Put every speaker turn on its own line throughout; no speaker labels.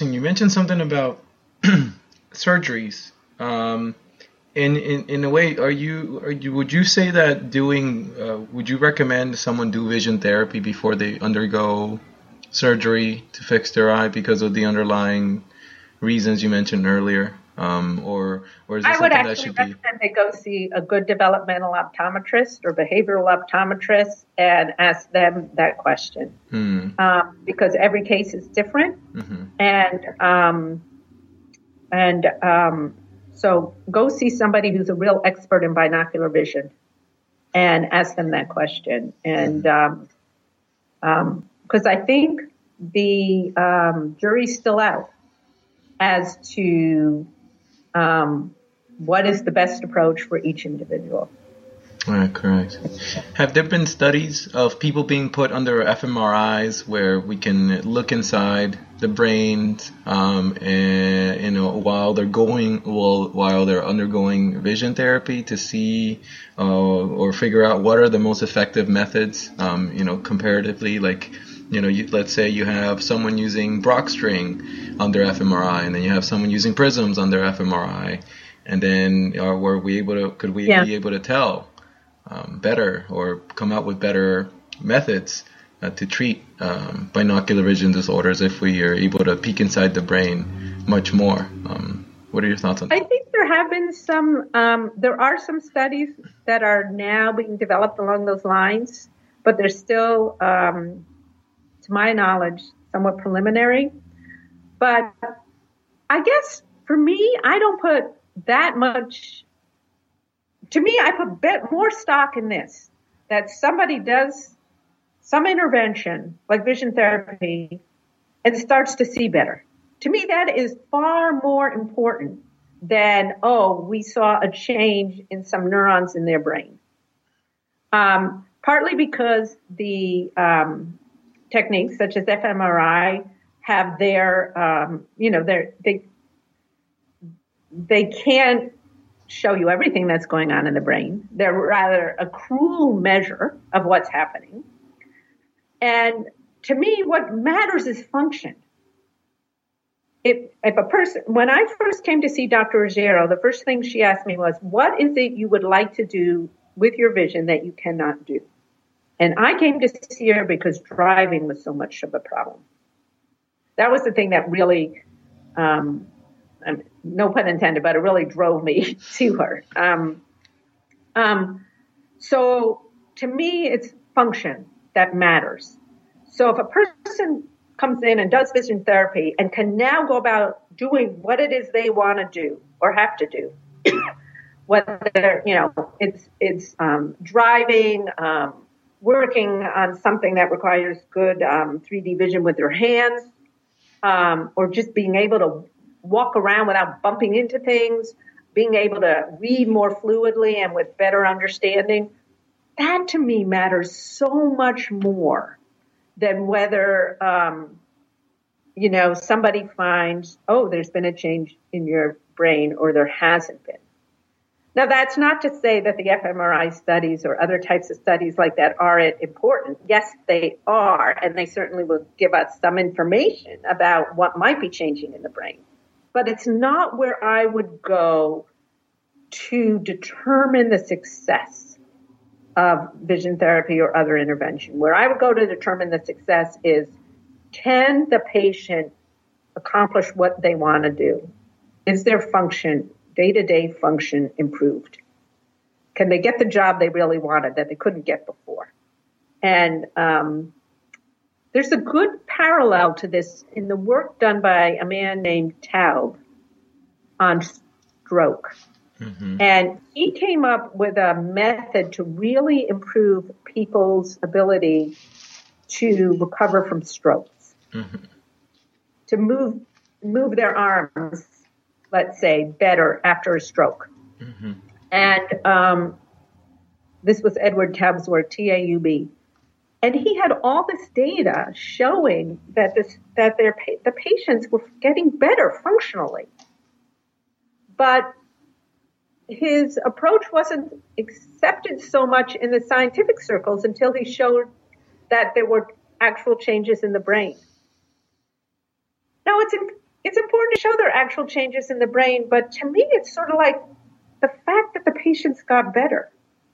interesting. You mentioned something about surgeries. Um, in, in in a way, are you are you would you say that doing uh, would you recommend someone do vision therapy before they undergo surgery to fix their eye because of the underlying reasons you mentioned earlier? Um, or or is it
I would
something that
actually recommend they go see a good developmental optometrist or behavioral optometrist and ask them that question.
Hmm.
um, because every case is different.
Hmm
and um, and um, so go see somebody who's a real expert in binocular vision and ask them that question. And um, um, because I think the um, jury's still out as to um, what is the best approach for each individual.
Right, correct. Have there been studies of people being put under fMRIs where we can look inside the brains, um, and, you know, while they're going, well, while they're undergoing vision therapy to see uh, or figure out what are the most effective methods, um, you know, comparatively, like. You know, you, let's say you have someone using Brock string under fMRI, and then you have someone using prisms under fMRI, and then are were we able to could we
Yeah.
be able to tell um, better or come out with better methods uh, to treat um, binocular vision disorders if we are able to peek inside the brain much more. Um, what are your thoughts on that?
I think there have been some, um, there are some studies that are now being developed along those lines, but they're still, um, to my knowledge, somewhat preliminary. But I guess for me, I don't put that much, to me, I put more stock in this, that somebody does some intervention like vision therapy and starts to see better. To me, that is far more important than, oh, we saw a change in some neurons in their brain. Um, partly because the um, techniques such as fMRI have their, um, you know, their, they, they can't show you everything that's going on in the brain. They're rather a cruel measure of what's happening. And to me, what matters is function. If, if a person, when I first came to see Dr. Ruggiero, the first thing she asked me was, what is it you would like to do with your vision that you cannot do? And I came to see her because driving was so much of a problem. That was the thing that really, um, um, no pun intended, but it really drove me to her. Um, um, so to me, it's function that matters. So if a person comes in and does vision therapy and can now go about doing what it is they want to do or have to do, whether you know it's it's um, driving, um, working on something that requires good um, 3D vision with your hands, um, or just being able to walk around without bumping into things, being able to read more fluidly and with better understanding. That to me matters so much more than whether, um, you know, somebody finds, oh, there's been a change in your brain or there hasn't been. Now, that's not to say that the fMRI studies or other types of studies like that aren't important. Yes, they are, and they certainly will give us some information about what might be changing in the brain. But it's not where I would go to determine the success of vision therapy or other intervention. Where I would go to determine the success is can the patient accomplish what they want to do? Is their function, day to day function improved? Can they get the job they really wanted that they couldn't get before? And um, there's a good parallel to this in the work done by a man named Taub on stroke. And he came up with a method to really improve people's ability to recover from strokes, to move move their arms, let's say, better after a stroke. And um, this was Edward Taub's work, T A U B, and he had all this data showing that this that their the patients were getting better functionally, but his approach wasn't accepted so much in the scientific circles until he showed that there were actual changes in the brain. Now it's it's important to show there are actual changes in the brain, but to me, it's sort of like the fact that the patients got better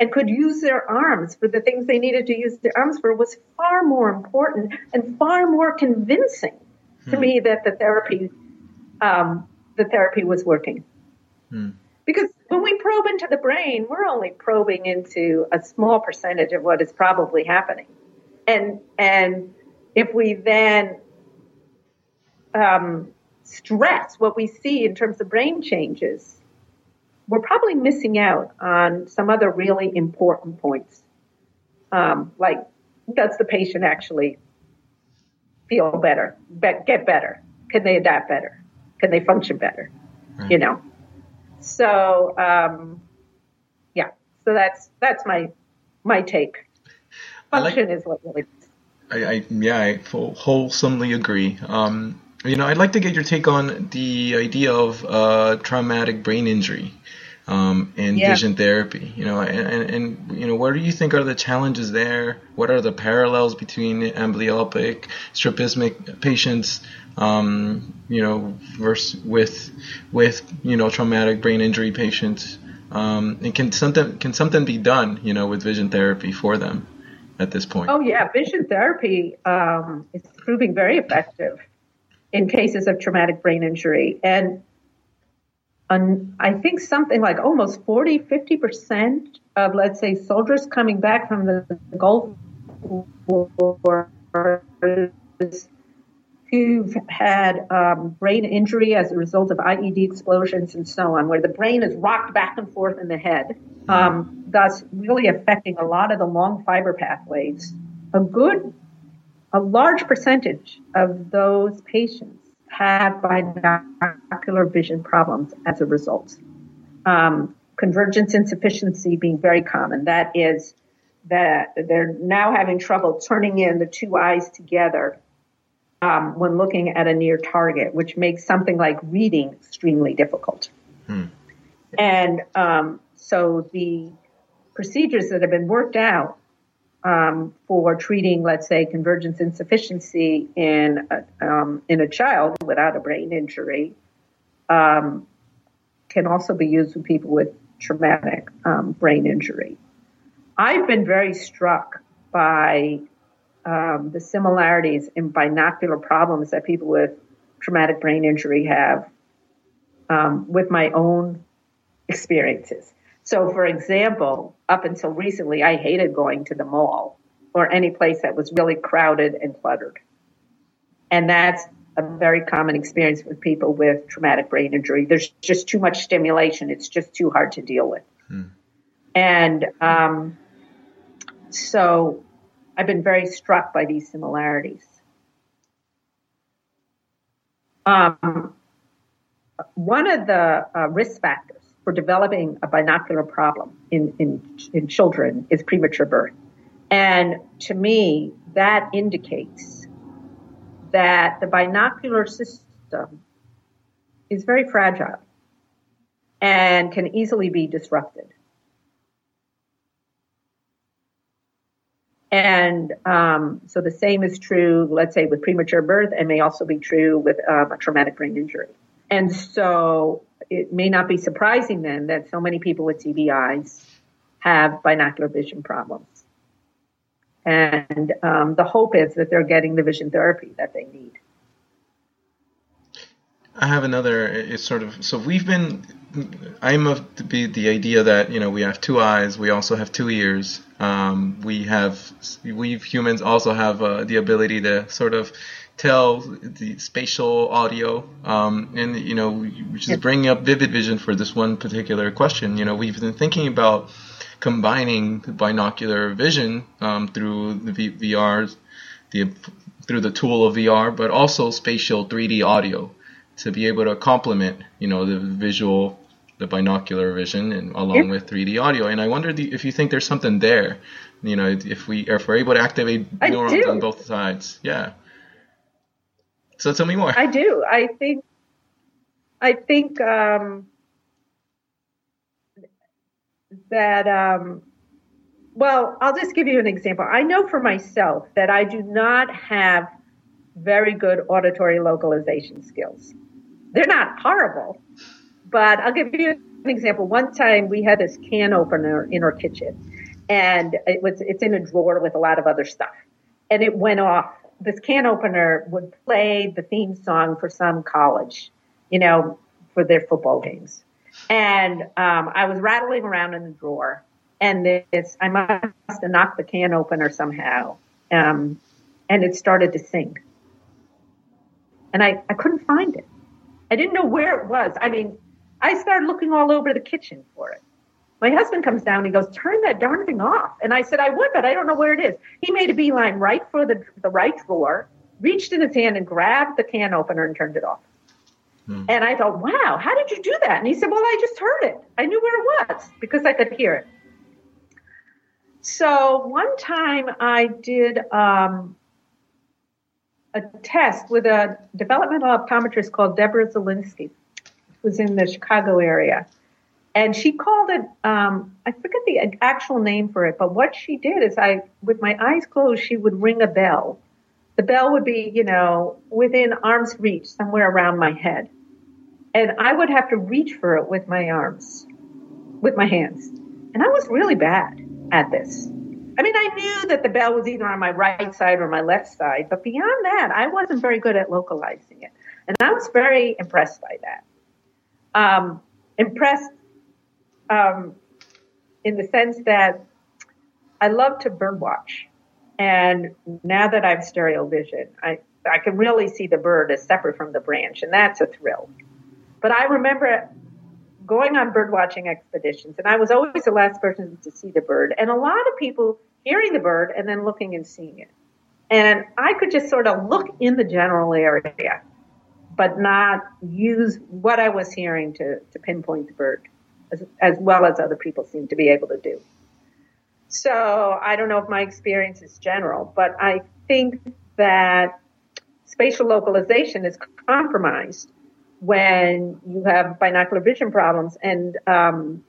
and could use their arms for the things they needed to use their arms for was far more important and far more convincing to hmm. me that the therapy, um, the therapy was working. Hmm. Because when we probe into the brain, we're only probing into a small percentage of what is probably happening. And, and if we then, um, stress what we see in terms of brain changes, we're probably missing out on some other really important points. Um, like, does the patient actually feel better, get better? Can they adapt better? Can they function better? Right. You know. So um, yeah, so that's that's my my take. Function like, is what really.
I, I yeah, I wholesomely agree. Um, you know, I'd like to get your take on the idea of uh, traumatic brain injury um, and yeah. vision therapy. You know, and, and, and, you know, what do you think are the challenges there? What are the parallels between amblyopic, strabismic patients? Um, you know, versus with with you know traumatic brain injury patients. Um, and can something can something be done? You know, with vision therapy for them at this point?
Oh yeah, vision therapy um, is proving very effective in cases of traumatic brain injury. And I think something like almost 40, 50% of, let's say, soldiers coming back from the Gulf War who've had um, brain injury as a result of IED explosions and so on, where the brain is rocked back and forth in the head, um, thus really affecting a lot of the long fiber pathways. A good a large percentage of those patients have binocular vision problems as a result. Um, convergence insufficiency being very common. That is that they're now having trouble turning in the two eyes together um, when looking at a near target, which makes something like reading extremely difficult. Hmm. And um, so the procedures that have been worked out um, for treating, let's say, convergence insufficiency in a, um, in a child without a brain injury um, can also be used with people with traumatic um, brain injury. I've been very struck by um, the similarities in binocular problems that people with traumatic brain injury have um, with my own experiences. So, for example, up until recently, I hated going to the mall or any place that was really crowded and cluttered. And that's a very common experience with people with traumatic brain injury. There's just too much stimulation. It's just too hard to deal with. Hmm. And um, so I've been very struck by these similarities. Um, one of the uh, risk factors for developing a binocular problem in, in, in children is premature birth. And to me, that indicates that the binocular system is very fragile and can easily be disrupted. And um, so the same is true, let's say, with premature birth, and may also be true with um, a traumatic brain injury. And so it may not be surprising then that so many people with TBIs have binocular vision problems. And um, the hope is that they're getting the vision therapy that they need.
I have another. It's sort of so we've been. I'm of the, the idea that you know we have two eyes, we also have two ears. Um, we have we humans also have uh, the ability to sort of tell the spatial audio, um, and you know, which is bringing up vivid vision for this one particular question. You know, we've been thinking about combining binocular vision um, through the v- VR, the through the tool of VR, but also spatial 3D audio to be able to complement, you know, the visual, the binocular vision, and along with 3D audio. And I wonder if you think there's something there, you know, if we if we're able to activate neurons on both sides, yeah. So tell me more.
I do. I think. I think um, that. Um, well, I'll just give you an example. I know for myself that I do not have very good auditory localization skills. they're not horrible, but I'll give you an example. One time we had this can opener in our kitchen and it was, it's in a drawer with a lot of other stuff and it went off. This can opener would play the theme song for some college, you know, for their football games. And um, I was rattling around in the drawer, and this I must have knocked the can opener somehow, um, and it started to sing. And I, I couldn't find it. I didn't know where it was. I mean, I started looking all over the kitchen for it. My husband comes down and he goes, turn that darn thing off. And I said, I would, but I don't know where it is. He made a beeline right for the, the right drawer, reached in his hand and grabbed the can opener and turned it off. Hmm. And I thought, wow, how did you do that? And he said, well, I just heard it. I knew where it was because I could hear it. So one time I did um, a test with a developmental optometrist called Deborah Zelinsky, who's in the Chicago area and she called it um, i forget the actual name for it but what she did is i with my eyes closed she would ring a bell. The bell would be you know within arm's reach somewhere around my head. And i would have to reach for it with my arms with my hands. And i was really bad at this. I mean i knew that the bell was either on my right side or my left side but beyond that i wasn't very good at localizing it. And i was very impressed by that. Um, impressed um, in the sense that I love to bird watch. And now that I have stereo vision, I, I can really see the bird as separate from the branch, and that's a thrill. But I remember going on bird watching expeditions, and I was always the last person to see the bird, and a lot of people hearing the bird and then looking and seeing it. And I could just sort of look in the general area, but not use what I was hearing to, to pinpoint the bird as, as well as other people seem to be able to do. So I don't know if my experience is general, but I think that spatial localization is compromised when you have binocular vision problems and um,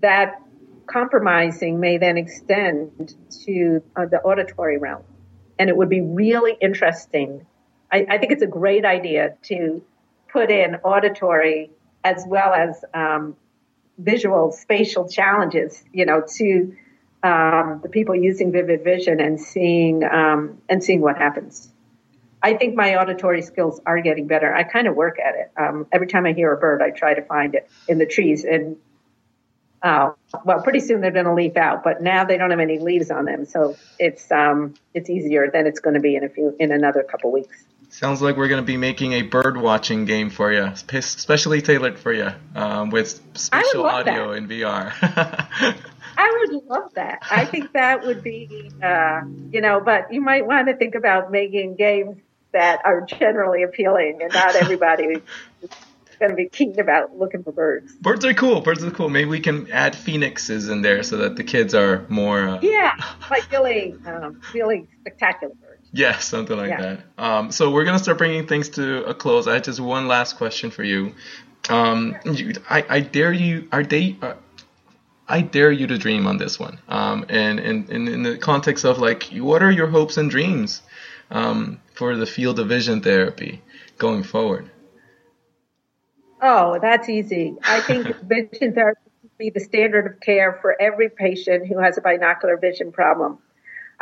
that compromising may then extend to uh, the auditory realm. And it would be really interesting. I, I, think it's a great idea to put in auditory as well as um, visual spatial challenges, you know, to um, the people using vivid vision and seeing um, and seeing what happens. I think my auditory skills are getting better. I kind of work at it. Um, every time I hear a bird, I try to find it in the trees. And uh, well, pretty soon they're going to leaf out, but now they don't have any leaves on them, so it's um, it's easier than it's going to be in a few in another couple weeks.
Sounds like we're going to be making a bird watching game for you, specially tailored for you, um, with special audio
that.
in VR.
I would love that. I think that would be, uh, you know, but you might want to think about making games that are generally appealing and not everybody is going to be keen about looking for birds.
Birds are cool. Birds are cool. Maybe we can add phoenixes in there so that the kids are more. Uh...
Yeah, like really, um, really spectacular.
Yeah, something like yeah. that. Um, so we're gonna start bringing things to a close. I have just one last question for you. Um, you I, I dare you. Are they? Uh, I dare you to dream on this one. Um, and, and, and in the context of like, what are your hopes and dreams um, for the field of vision therapy going forward?
Oh, that's easy. I think vision therapy should be the standard of care for every patient who has a binocular vision problem.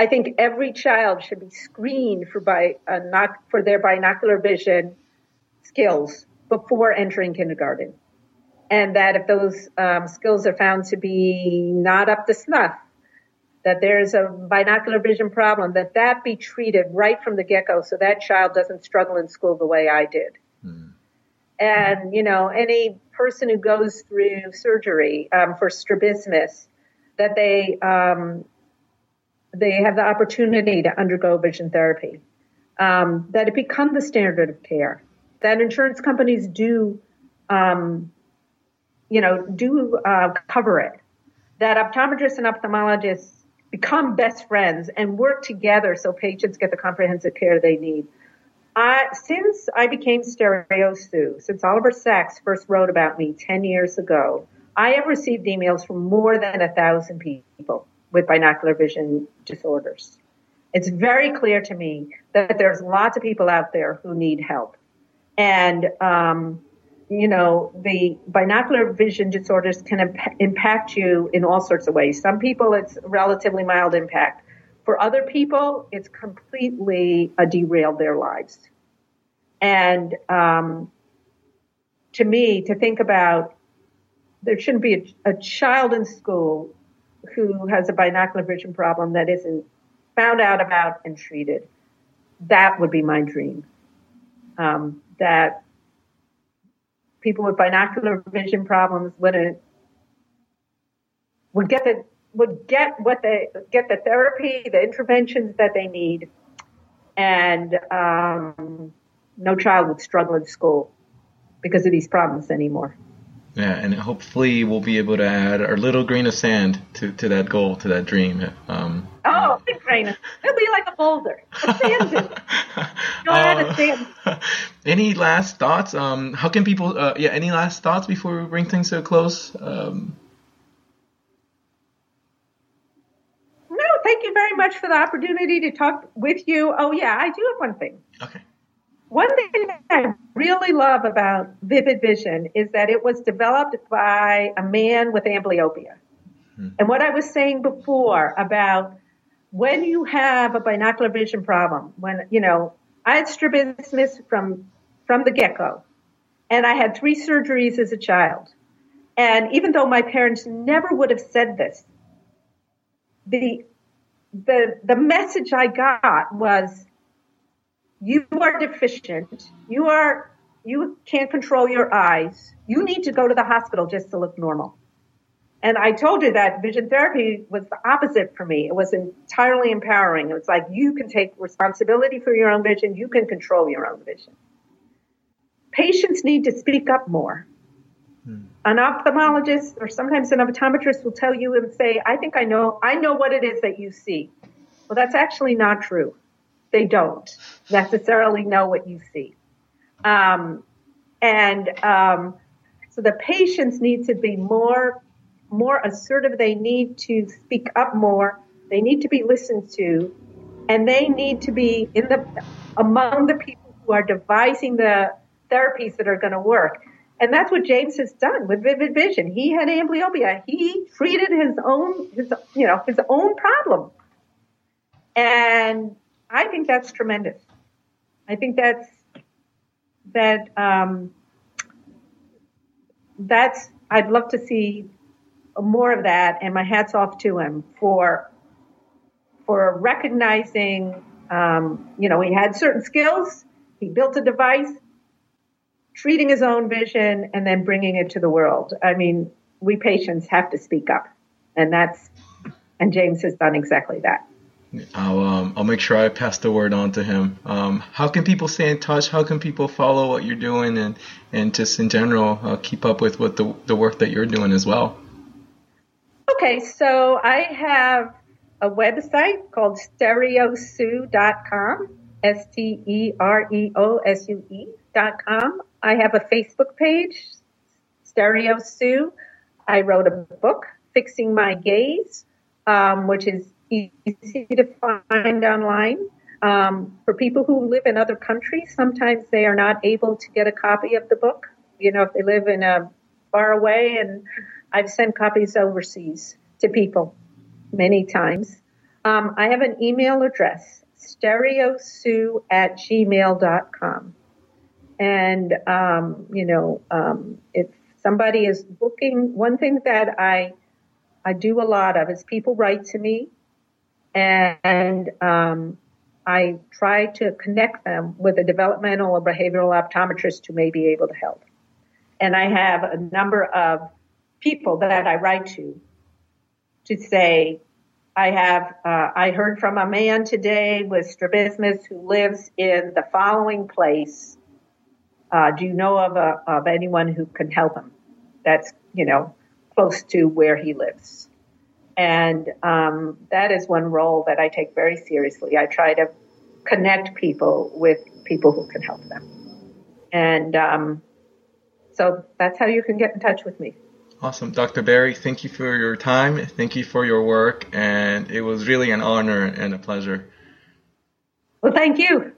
I think every child should be screened for by uh, not for their binocular vision skills before entering kindergarten, and that if those um, skills are found to be not up to snuff, that there's a binocular vision problem, that that be treated right from the get go, so that child doesn't struggle in school the way I did. Mm. And you know, any person who goes through surgery um, for strabismus, that they um, they have the opportunity to undergo vision therapy, um, that it become the standard of care, that insurance companies do, um, you know, do uh, cover it, that optometrists and ophthalmologists become best friends and work together so patients get the comprehensive care they need. I, since I became Stereo Sue, since Oliver Sacks first wrote about me 10 years ago, I have received emails from more than a thousand people with binocular vision disorders. It's very clear to me that there's lots of people out there who need help. And, um, you know, the binocular vision disorders can imp- impact you in all sorts of ways. Some people, it's relatively mild impact. For other people, it's completely uh, derailed their lives. And um, to me, to think about there shouldn't be a, a child in school who has a binocular vision problem that isn't found out about and treated. That would be my dream. Um, that people with binocular vision problems wouldn't would get the would get what they get the therapy, the interventions that they need, and um, no child would struggle in school because of these problems anymore.
Yeah, and hopefully we'll be able to add our little grain of sand to, to that goal, to that dream.
Um, oh, big grain It'll be like a boulder. A sand dune. Go ahead
uh, sand. Any last thoughts? Um, how can people? Uh, yeah, any last thoughts before we bring things to a close? Um,
no, thank you very much for the opportunity to talk with you. Oh yeah, I do have one thing.
Okay.
One thing that I really love about Vivid Vision is that it was developed by a man with amblyopia. Hmm. And what I was saying before about when you have a binocular vision problem, when, you know, I had strabismus from, from the get-go and I had three surgeries as a child. And even though my parents never would have said this, the, the, the message I got was you are deficient. You are, you can't control your eyes. You need to go to the hospital just to look normal. And I told you that vision therapy was the opposite for me. It was entirely empowering. It was like you can take responsibility for your own vision. You can control your own vision. Patients need to speak up more. Hmm. An ophthalmologist or sometimes an optometrist will tell you and say, I think I know, I know what it is that you see. Well, that's actually not true they don't necessarily know what you see. Um, and um, so the patients need to be more more assertive. They need to speak up more. They need to be listened to, and they need to be in the among the people who are devising the therapies that are going to work. And that's what James has done with Vivid Vision. He had amblyopia. He treated his own, his, you know, his own problem. And I think that's tremendous. I think that's that um, that's I'd love to see more of that, and my hats off to him for for recognizing. Um, you know, he had certain skills. He built a device, treating his own vision, and then bringing it to the world. I mean, we patients have to speak up, and that's and James has done exactly that.
I'll um, I'll make sure I pass the word on to him. Um, how can people stay in touch? How can people follow what you're doing and and just in general uh, keep up with what the the work that you're doing as well?
Okay, so I have a website called stereosue.com, S T E R E O S U E dot com. I have a Facebook page, Stereo Sue. I wrote a book, Fixing My Gaze, um, which is easy to find online. Um, for people who live in other countries, sometimes they are not able to get a copy of the book. You know, if they live in a far away, and I've sent copies overseas to people many times. Um, I have an email address, stereosue at gmail.com. And, um, you know, um, if somebody is looking, one thing that I, I do a lot of is people write to me and um, I try to connect them with a developmental or behavioral optometrist who may be able to help. And I have a number of people that I write to to say, I have, uh, I heard from a man today with strabismus who lives in the following place. Uh, do you know of, a, of anyone who can help him? That's, you know, close to where he lives. And um, that is one role that I take very seriously. I try to connect people with people who can help them. And um, so that's how you can get in touch with me.
Awesome. Dr. Barry, thank you for your time. Thank you for your work. And it was really an honor and a pleasure.
Well, thank you.